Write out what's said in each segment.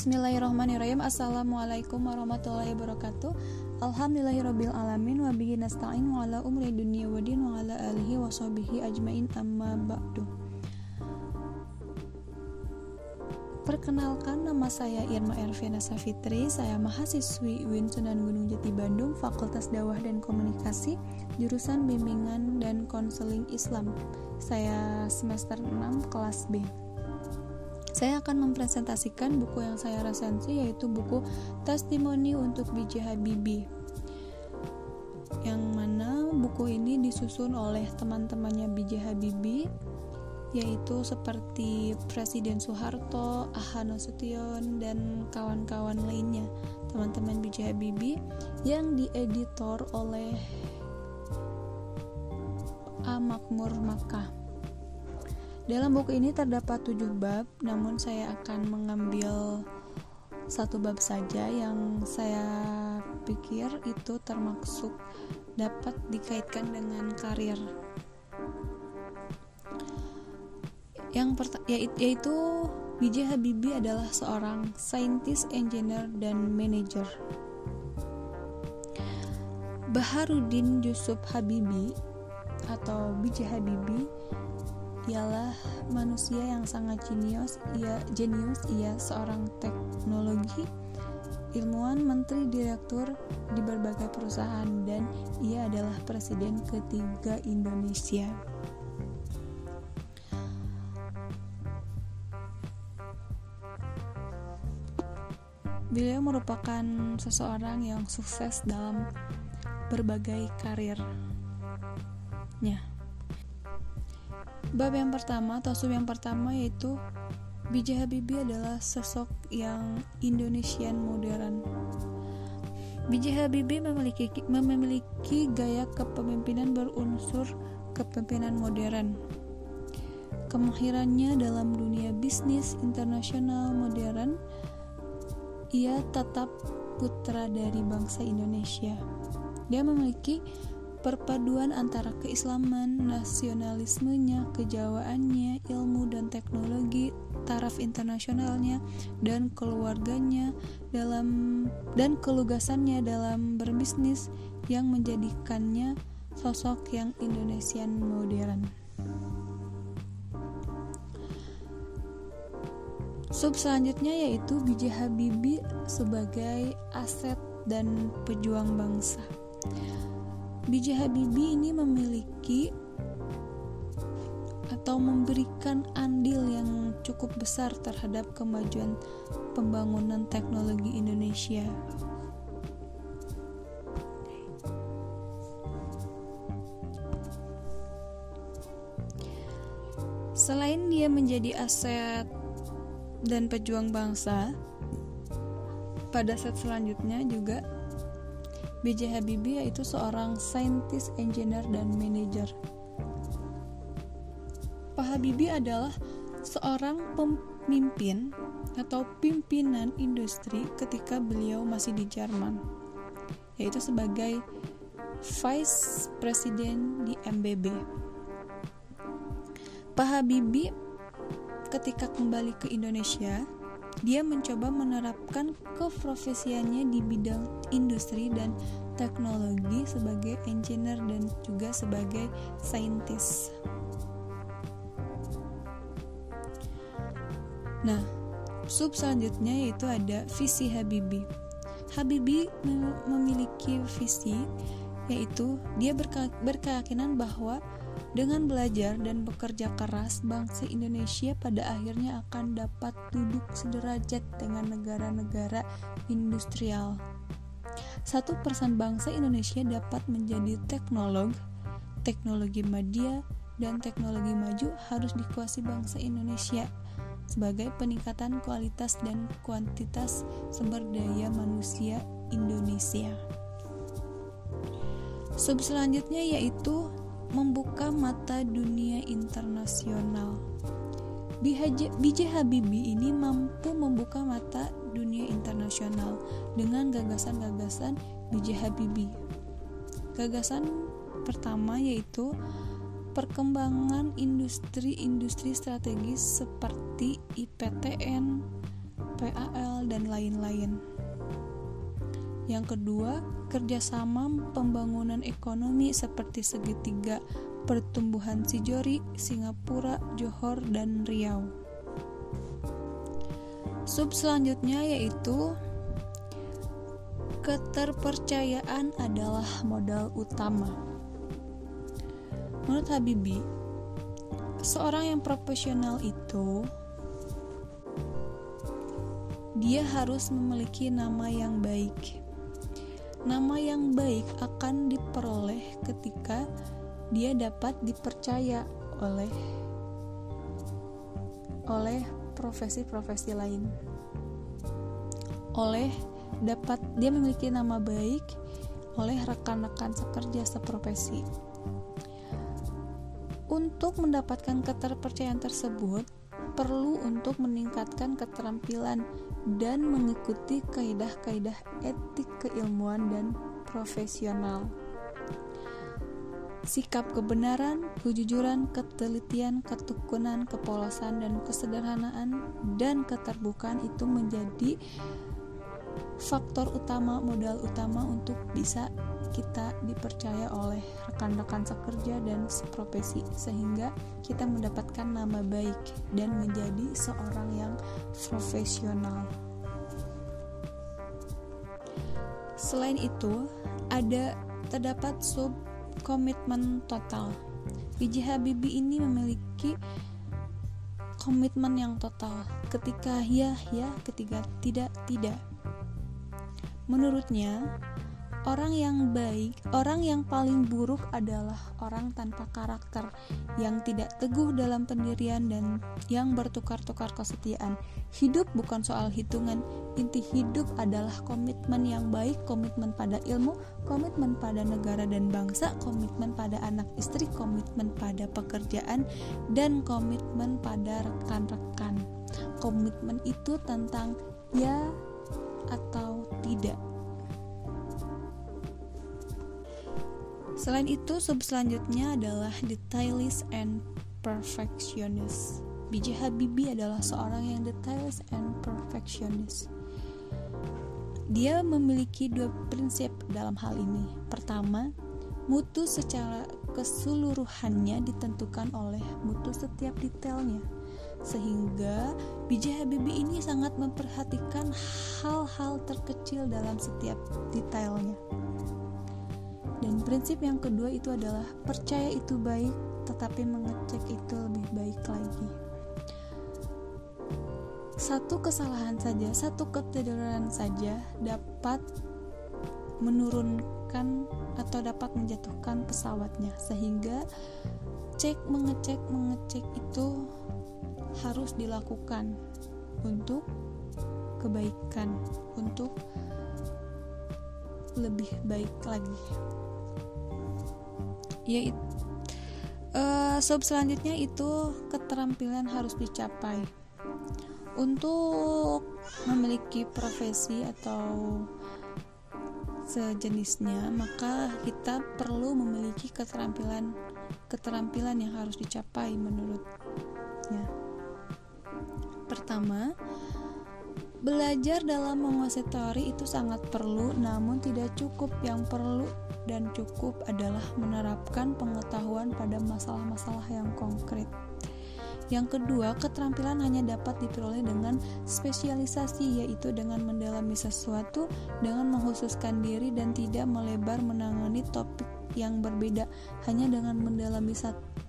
Bismillahirrahmanirrahim. Assalamualaikum warahmatullahi wabarakatuh. Alhamdulillahirabbil alamin wa nasta'in wa ala umri dunya wa din wa ala alihi wa sahbihi ajmain. Amma ba'du. Perkenalkan nama saya Irma Erviana Safitri Saya mahasiswi UIN Sunan Gunung Jati Bandung Fakultas Dawah dan Komunikasi Jurusan Bimbingan dan Konseling Islam. Saya semester 6 kelas B saya akan mempresentasikan buku yang saya resensi yaitu buku Testimoni untuk B.J. Habibie. Yang mana buku ini disusun oleh teman-temannya B.J. Habibie yaitu seperti Presiden Soeharto, Aha Nasution, dan kawan-kawan lainnya, teman-teman B.J. Habibie yang dieditor oleh A. Makmur Makkah. Dalam buku ini terdapat tujuh bab, namun saya akan mengambil satu bab saja yang saya pikir itu termasuk dapat dikaitkan dengan karir. Yang pertama yaitu B.J. Habibie adalah seorang saintis, engineer, dan manajer. Baharudin Yusuf Habibie atau B.J. Habibie ialah manusia yang sangat jenius ia jenius ia seorang teknologi ilmuwan menteri direktur di berbagai perusahaan dan ia adalah presiden ketiga Indonesia Beliau merupakan seseorang yang sukses dalam berbagai karirnya. Bab yang pertama atau sub yang pertama yaitu B.J. Habibie adalah sosok yang Indonesian modern. B.J. Habibie memiliki memiliki gaya kepemimpinan berunsur kepemimpinan modern. Kemahirannya dalam dunia bisnis internasional modern, ia tetap putra dari bangsa Indonesia. Dia memiliki Perpaduan antara keislaman, nasionalismenya, kejawaannya, ilmu dan teknologi, taraf internasionalnya, dan keluarganya dalam dan kelugasannya dalam berbisnis yang menjadikannya sosok yang Indonesian modern. Sub selanjutnya yaitu B.J. Habibie sebagai aset dan pejuang bangsa. B.J. Habibie ini memiliki atau memberikan andil yang cukup besar terhadap kemajuan pembangunan teknologi Indonesia. Selain dia menjadi aset dan pejuang bangsa, pada set selanjutnya juga B.J. Habibie yaitu seorang saintis, engineer, dan manajer. Pak Habibie adalah seorang pemimpin atau pimpinan industri ketika beliau masih di Jerman, yaitu sebagai Vice President di MBB. Pak Habibie ketika kembali ke Indonesia dia mencoba menerapkan keprofesiannya di bidang industri dan teknologi sebagai engineer dan juga sebagai saintis. Nah, sub selanjutnya yaitu ada visi Habibie. Habibie memiliki visi yaitu dia berkeyakinan bahwa dengan belajar dan bekerja keras, bangsa Indonesia pada akhirnya akan dapat duduk sederajat dengan negara-negara industrial. Satu persen bangsa Indonesia dapat menjadi teknolog, teknologi media, dan teknologi maju harus dikuasai bangsa Indonesia sebagai peningkatan kualitas dan kuantitas sumber daya manusia Indonesia. Sub selanjutnya yaitu membuka mata dunia internasional. B.J. Habibie ini mampu membuka mata dunia internasional dengan gagasan-gagasan B.J. Habibie. Gagasan pertama yaitu perkembangan industri-industri strategis seperti IPTN, PAL, dan lain-lain. Yang kedua, kerjasama pembangunan ekonomi seperti segitiga pertumbuhan Sijori, Singapura, Johor, dan Riau. Sub selanjutnya yaitu keterpercayaan adalah modal utama. Menurut Habibi, seorang yang profesional itu dia harus memiliki nama yang baik. Nama yang baik akan diperoleh ketika dia dapat dipercaya oleh oleh profesi-profesi lain. Oleh dapat dia memiliki nama baik oleh rekan-rekan sekerja seprofesi. Untuk mendapatkan keterpercayaan tersebut, perlu untuk meningkatkan keterampilan dan mengikuti kaidah-kaidah etik keilmuan dan profesional. Sikap kebenaran, kejujuran, ketelitian, ketekunan, kepolosan, dan kesederhanaan dan keterbukaan itu menjadi faktor utama, modal utama untuk bisa kita dipercaya oleh rekan-rekan sekerja dan seprofesi sehingga kita mendapatkan nama baik dan menjadi seorang yang profesional. Selain itu, ada terdapat sub komitmen total. B.J. Habibie ini memiliki komitmen yang total. Ketika ya, ya, ketika tidak, tidak. Menurutnya, Orang yang baik, orang yang paling buruk adalah orang tanpa karakter, yang tidak teguh dalam pendirian dan yang bertukar-tukar kesetiaan. Hidup bukan soal hitungan, inti hidup adalah komitmen yang baik, komitmen pada ilmu, komitmen pada negara dan bangsa, komitmen pada anak istri, komitmen pada pekerjaan, dan komitmen pada rekan-rekan. Komitmen itu tentang ya atau tidak Selain itu, sub selanjutnya adalah detailist and perfectionist. B.J. Habibie adalah seorang yang detailist and perfectionist. Dia memiliki dua prinsip dalam hal ini. Pertama, mutu secara keseluruhannya ditentukan oleh mutu setiap detailnya. Sehingga B.J. Habibie ini sangat memperhatikan hal-hal terkecil dalam setiap detailnya. Dan prinsip yang kedua itu adalah percaya itu baik, tetapi mengecek itu lebih baik lagi. Satu kesalahan saja, satu ketiduran saja dapat menurunkan atau dapat menjatuhkan pesawatnya, sehingga cek mengecek mengecek itu harus dilakukan untuk kebaikan, untuk lebih baik lagi yaitu uh, sub selanjutnya itu keterampilan harus dicapai untuk memiliki profesi atau sejenisnya maka kita perlu memiliki keterampilan keterampilan yang harus dicapai menurutnya pertama Belajar dalam menguasai teori itu sangat perlu, namun tidak cukup. Yang perlu dan cukup adalah menerapkan pengetahuan pada masalah-masalah yang konkret. Yang kedua, keterampilan hanya dapat diperoleh dengan spesialisasi, yaitu dengan mendalami sesuatu, dengan menghususkan diri dan tidak melebar menangani topik yang berbeda. Hanya dengan mendalami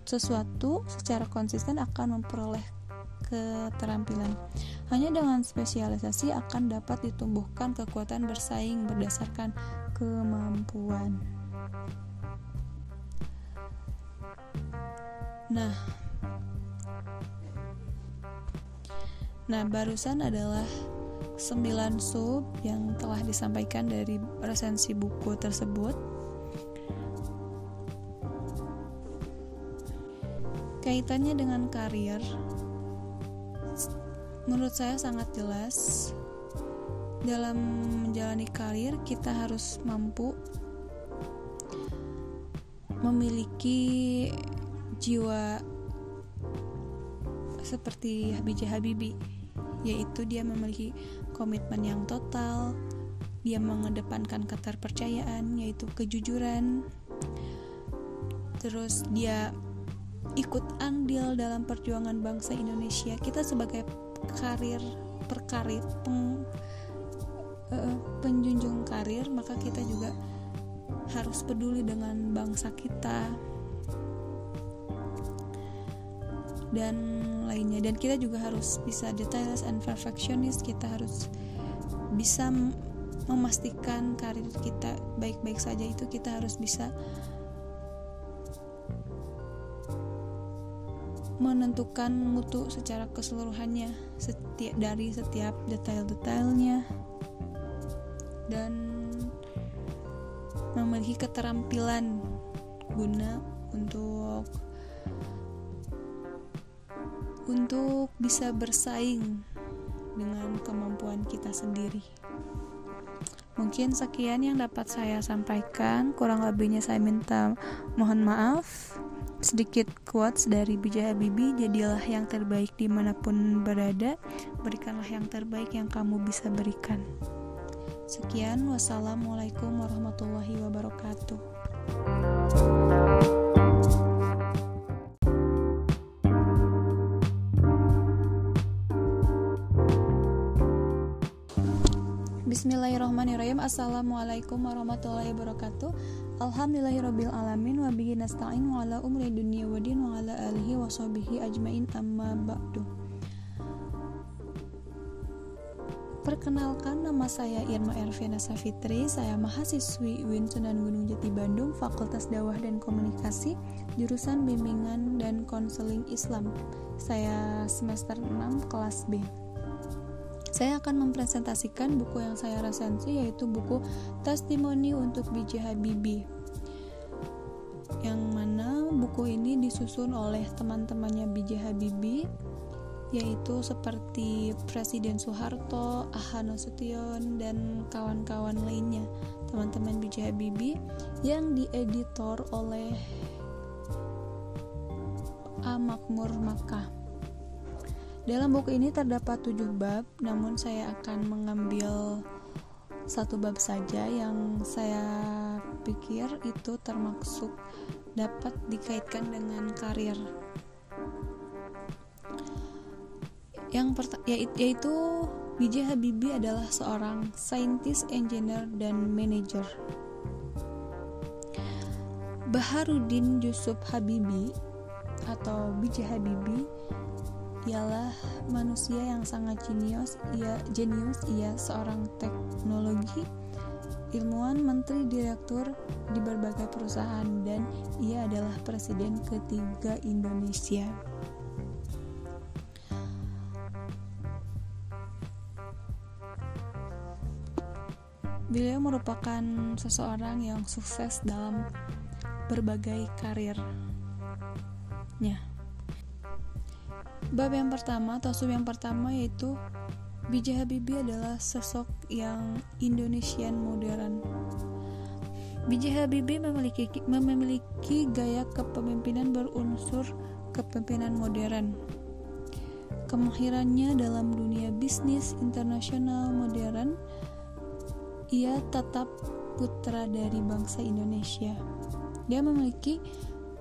sesuatu secara konsisten akan memperoleh keterampilan. Hanya dengan spesialisasi akan dapat ditumbuhkan kekuatan bersaing berdasarkan kemampuan. Nah, nah barusan adalah 9 sub yang telah disampaikan dari resensi buku tersebut. Kaitannya dengan karir, menurut saya sangat jelas dalam menjalani karir kita harus mampu memiliki jiwa seperti B.J. Habibie yaitu dia memiliki komitmen yang total, dia mengedepankan keterpercayaan, yaitu kejujuran, terus dia ikut andil dalam perjuangan bangsa Indonesia. Kita sebagai karir perkarir peng, uh, penjunjung karir, maka kita juga harus peduli dengan bangsa kita. Dan lainnya. Dan kita juga harus bisa detailist and perfectionist. Kita harus bisa memastikan karir kita baik-baik saja. Itu kita harus bisa menentukan mutu secara keseluruhannya setiap dari setiap detail-detailnya dan memiliki keterampilan guna untuk untuk bisa bersaing dengan kemampuan kita sendiri. Mungkin sekian yang dapat saya sampaikan, kurang lebihnya saya minta mohon maaf. Sedikit quotes dari Bija Habibie jadilah yang terbaik di mana pun berada. Berikanlah yang terbaik yang kamu bisa berikan sekian wassalamualaikum warahmatullahi wabarakatuh. Bismillahirrahmanirrahim. Assalamualaikum warahmatullahi wabarakatuh. Alhamdulillahirabbil alamin wa nasta'in wa ala umri dunya wa din wa ala alihi wa ajmain. Amma ba'du Perkenalkan nama saya Irma Erviana Safitri Saya mahasiswi UIN Sunan Gunung Jati Bandung Fakultas Dawah dan Komunikasi Jurusan Bimbingan dan Konseling Islam Saya semester 6 kelas B saya akan mempresentasikan buku yang saya resensi yaitu buku Testimoni untuk B.J. Habibie yang mana buku ini disusun oleh teman-temannya B.J. Habibie yaitu seperti Presiden Soeharto, Ahano Sution, dan kawan-kawan lainnya teman-teman B.J. Habibie yang dieditor oleh A. Makmur Makkah dalam buku ini terdapat tujuh bab, namun saya akan mengambil satu bab saja yang saya pikir itu termasuk dapat dikaitkan dengan karir. Yang pertama yaitu B.J. Habibie adalah seorang saintis, engineer, dan manager. Baharudin Yusuf Habibie atau B.J. Habibie ialah manusia yang sangat jenius ia jenius ia seorang teknologi ilmuwan menteri direktur di berbagai perusahaan dan ia adalah presiden ketiga Indonesia Beliau merupakan seseorang yang sukses dalam berbagai karirnya. Bab yang pertama atau sub yang pertama yaitu B.J. Habibie adalah sosok yang Indonesian modern. B.J. Habibie memiliki memiliki gaya kepemimpinan berunsur kepemimpinan modern. Kemahirannya dalam dunia bisnis internasional modern, ia tetap putra dari bangsa Indonesia. Dia memiliki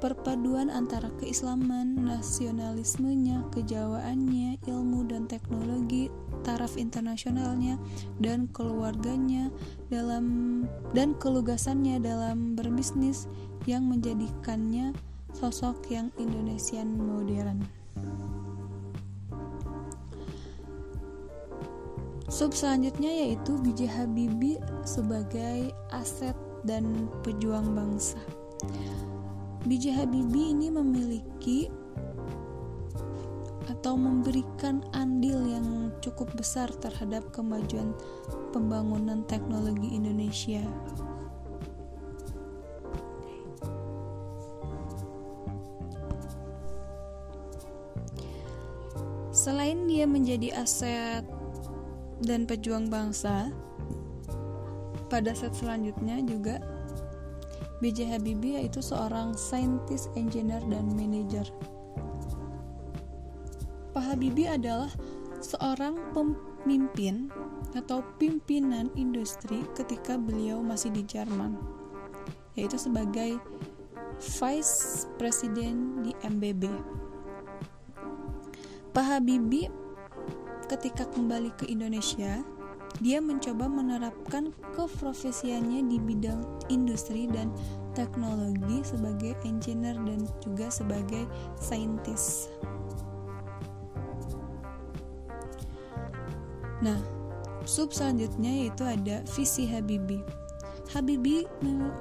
Perpaduan antara keislaman, nasionalismenya, kejawaannya, ilmu dan teknologi, taraf internasionalnya, dan keluarganya dalam dan kelugasannya dalam berbisnis yang menjadikannya sosok yang Indonesian modern. Sub selanjutnya yaitu B.J. Habibie sebagai aset dan pejuang bangsa. B.J. Habibie ini memiliki atau memberikan andil yang cukup besar terhadap kemajuan pembangunan teknologi Indonesia. Selain dia menjadi aset dan pejuang bangsa, pada set selanjutnya juga B.J. Habibie yaitu seorang saintis, engineer, dan manajer. Pak Habibie adalah seorang pemimpin atau pimpinan industri ketika beliau masih di Jerman, yaitu sebagai Vice President di MBB. Pak Habibie ketika kembali ke Indonesia, dia mencoba menerapkan keprofesiannya di bidang industri dan teknologi sebagai engineer dan juga sebagai saintis. Nah, sub selanjutnya yaitu ada visi Habibie. Habibie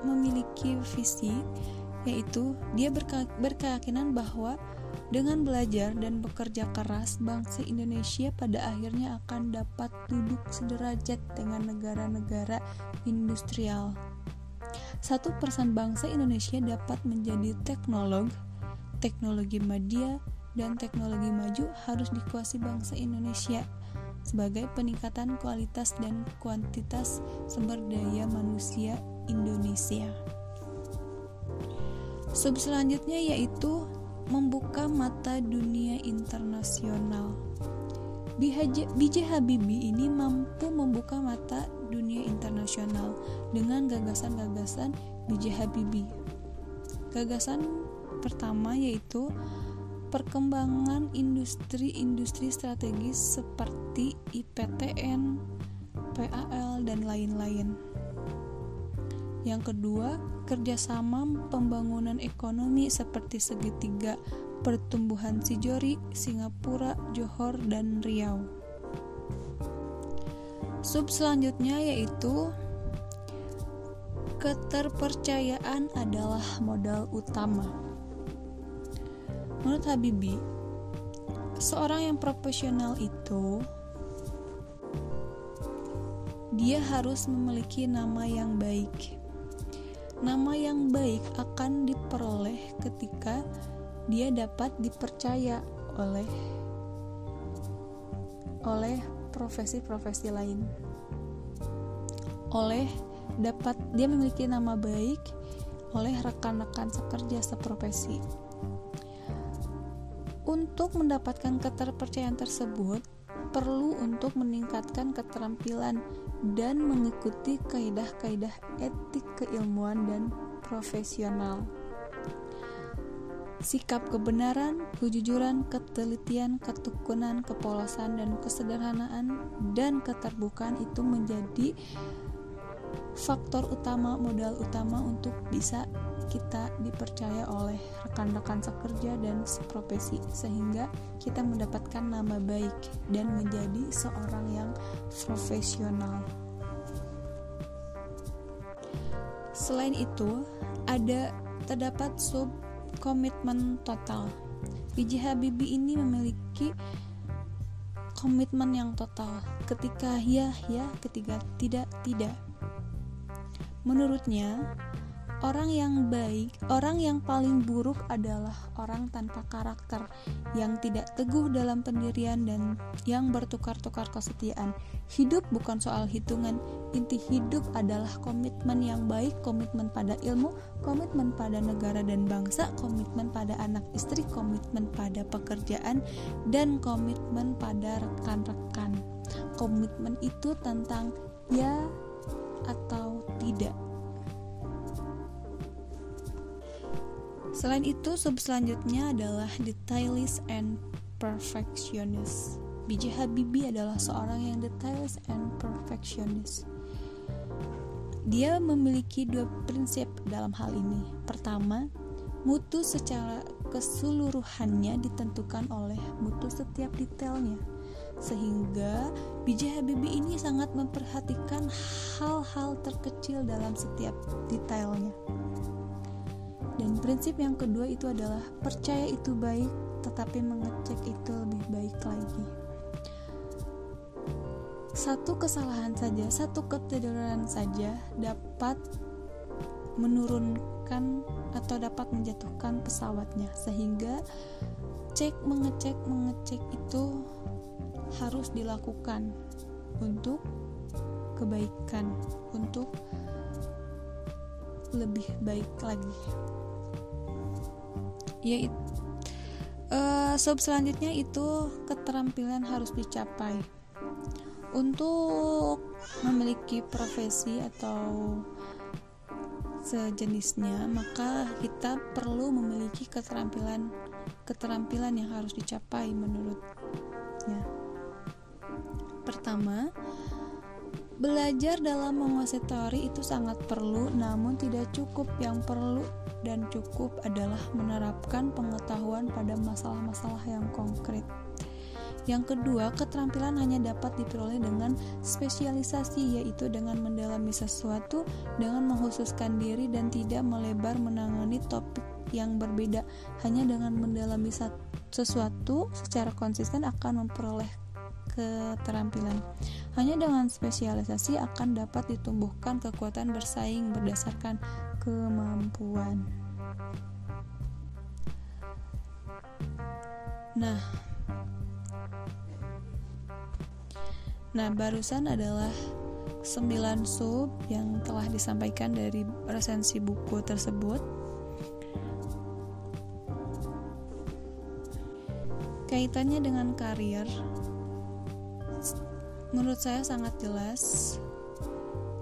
memiliki visi yaitu dia berkeyakinan bahwa dengan belajar dan bekerja keras, bangsa Indonesia pada akhirnya akan dapat duduk sederajat dengan negara-negara industrial. Satu persen bangsa Indonesia dapat menjadi teknolog, teknologi media, dan teknologi maju harus dikuasai bangsa Indonesia sebagai peningkatan kualitas dan kuantitas sumber daya manusia Indonesia. Sub selanjutnya yaitu membuka mata dunia internasional. BJ Habibie ini mampu membuka mata dunia internasional dengan gagasan-gagasan BJ Habibie. Gagasan pertama yaitu perkembangan industri-industri strategis seperti IPTN, PAL, dan lain-lain. Yang kedua, kerjasama pembangunan ekonomi seperti segitiga pertumbuhan Sijori, Singapura, Johor, dan Riau. Sub selanjutnya yaitu keterpercayaan adalah modal utama. Menurut Habibie, seorang yang profesional itu dia harus memiliki nama yang baik. Nama yang baik akan diperoleh ketika dia dapat dipercaya oleh oleh profesi-profesi lain. Oleh dapat dia memiliki nama baik oleh rekan-rekan sekerja seprofesi. Untuk mendapatkan keterpercayaan tersebut, perlu untuk meningkatkan keterampilan dan mengikuti kaidah-kaidah etik keilmuan dan profesional. Sikap kebenaran, kejujuran, ketelitian, ketekunan, kepolosan, dan kesederhanaan dan keterbukaan itu menjadi faktor utama, modal utama untuk bisa kita dipercaya oleh rekan-rekan sekerja dan seprofesi sehingga kita mendapatkan nama baik dan menjadi seorang yang profesional. Selain itu, ada terdapat sub komitmen total. B.J. Habibie ini memiliki komitmen yang total. Ketika ya, ya, ketika tidak, tidak. Menurutnya, Orang yang baik, orang yang paling buruk adalah orang tanpa karakter, yang tidak teguh dalam pendirian dan yang bertukar-tukar kesetiaan. Hidup bukan soal hitungan, inti hidup adalah komitmen yang baik, komitmen pada ilmu, komitmen pada negara dan bangsa, komitmen pada anak istri, komitmen pada pekerjaan, dan komitmen pada rekan-rekan. Komitmen itu tentang ya atau tidak Selain itu, sub selanjutnya adalah detailist and perfectionist. B.J. Habibie adalah seorang yang detailist and perfectionist. Dia memiliki dua prinsip dalam hal ini. Pertama, mutu secara keseluruhannya ditentukan oleh mutu setiap detailnya. Sehingga B.J. Habibie ini sangat memperhatikan hal-hal terkecil dalam setiap detailnya. Dan prinsip yang kedua itu adalah percaya itu baik, tetapi mengecek itu lebih baik lagi. Satu kesalahan saja, satu ketiduran saja dapat menurunkan atau dapat menjatuhkan pesawatnya sehingga cek mengecek mengecek itu harus dilakukan untuk kebaikan untuk lebih baik lagi yaitu uh, sub selanjutnya itu keterampilan harus dicapai. Untuk memiliki profesi atau sejenisnya maka kita perlu memiliki keterampilan keterampilan yang harus dicapai menurutnya. Pertama belajar dalam menguasai teori itu sangat perlu namun tidak cukup. Yang perlu dan cukup adalah menerapkan pengetahuan pada masalah-masalah yang konkret yang kedua, keterampilan hanya dapat diperoleh dengan spesialisasi, yaitu dengan mendalami sesuatu, dengan menghususkan diri dan tidak melebar menangani topik yang berbeda. Hanya dengan mendalami sesuatu secara konsisten akan memperoleh keterampilan. Hanya dengan spesialisasi akan dapat ditumbuhkan kekuatan bersaing berdasarkan kemampuan. Nah, Nah, barusan adalah 9 sub yang telah disampaikan dari resensi buku tersebut. Kaitannya dengan karir, menurut saya sangat jelas.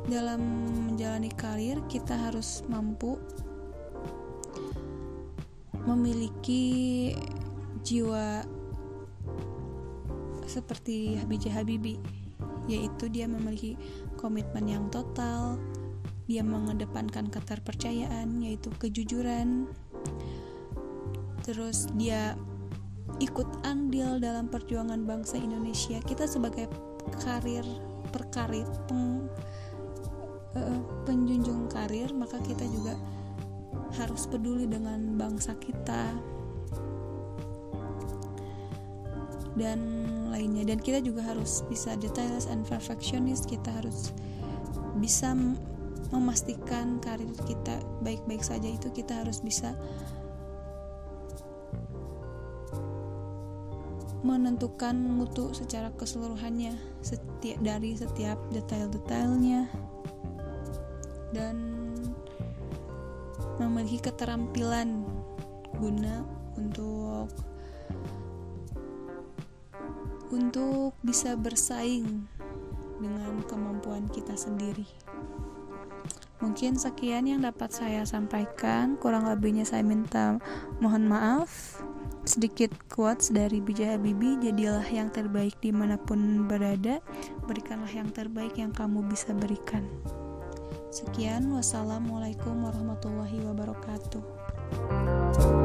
Dalam menjalani karir, kita harus mampu memiliki jiwa seperti B.J. Habibie yaitu dia memiliki komitmen yang total, dia mengedepankan keterpercayaan yaitu kejujuran. Terus dia ikut andil dalam perjuangan bangsa Indonesia. Kita sebagai karir perkarir peng, uh, penjunjung karir, maka kita juga harus peduli dengan bangsa kita. Dan lainnya. Dan kita juga harus bisa detailist and perfectionist. Kita harus bisa memastikan karir kita baik-baik saja. Itu kita harus bisa menentukan mutu secara keseluruhannya setiap dari setiap detail-detailnya dan memiliki keterampilan guna untuk untuk bisa bersaing dengan kemampuan kita sendiri. Mungkin sekian yang dapat saya sampaikan, kurang lebihnya saya minta mohon maaf. Sedikit quotes dari Bija Habibie, jadilah yang terbaik di mana pun berada, berikanlah yang terbaik yang kamu bisa berikan. Sekian, wassalamualaikum warahmatullahi wabarakatuh.